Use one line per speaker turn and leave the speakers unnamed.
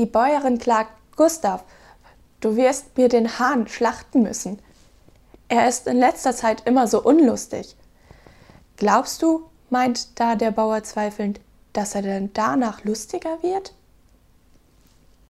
Die Bäuerin klagt, Gustav, du wirst mir den Hahn schlachten müssen. Er ist in letzter Zeit immer so unlustig. Glaubst du, meint da der Bauer zweifelnd, dass er denn danach lustiger wird?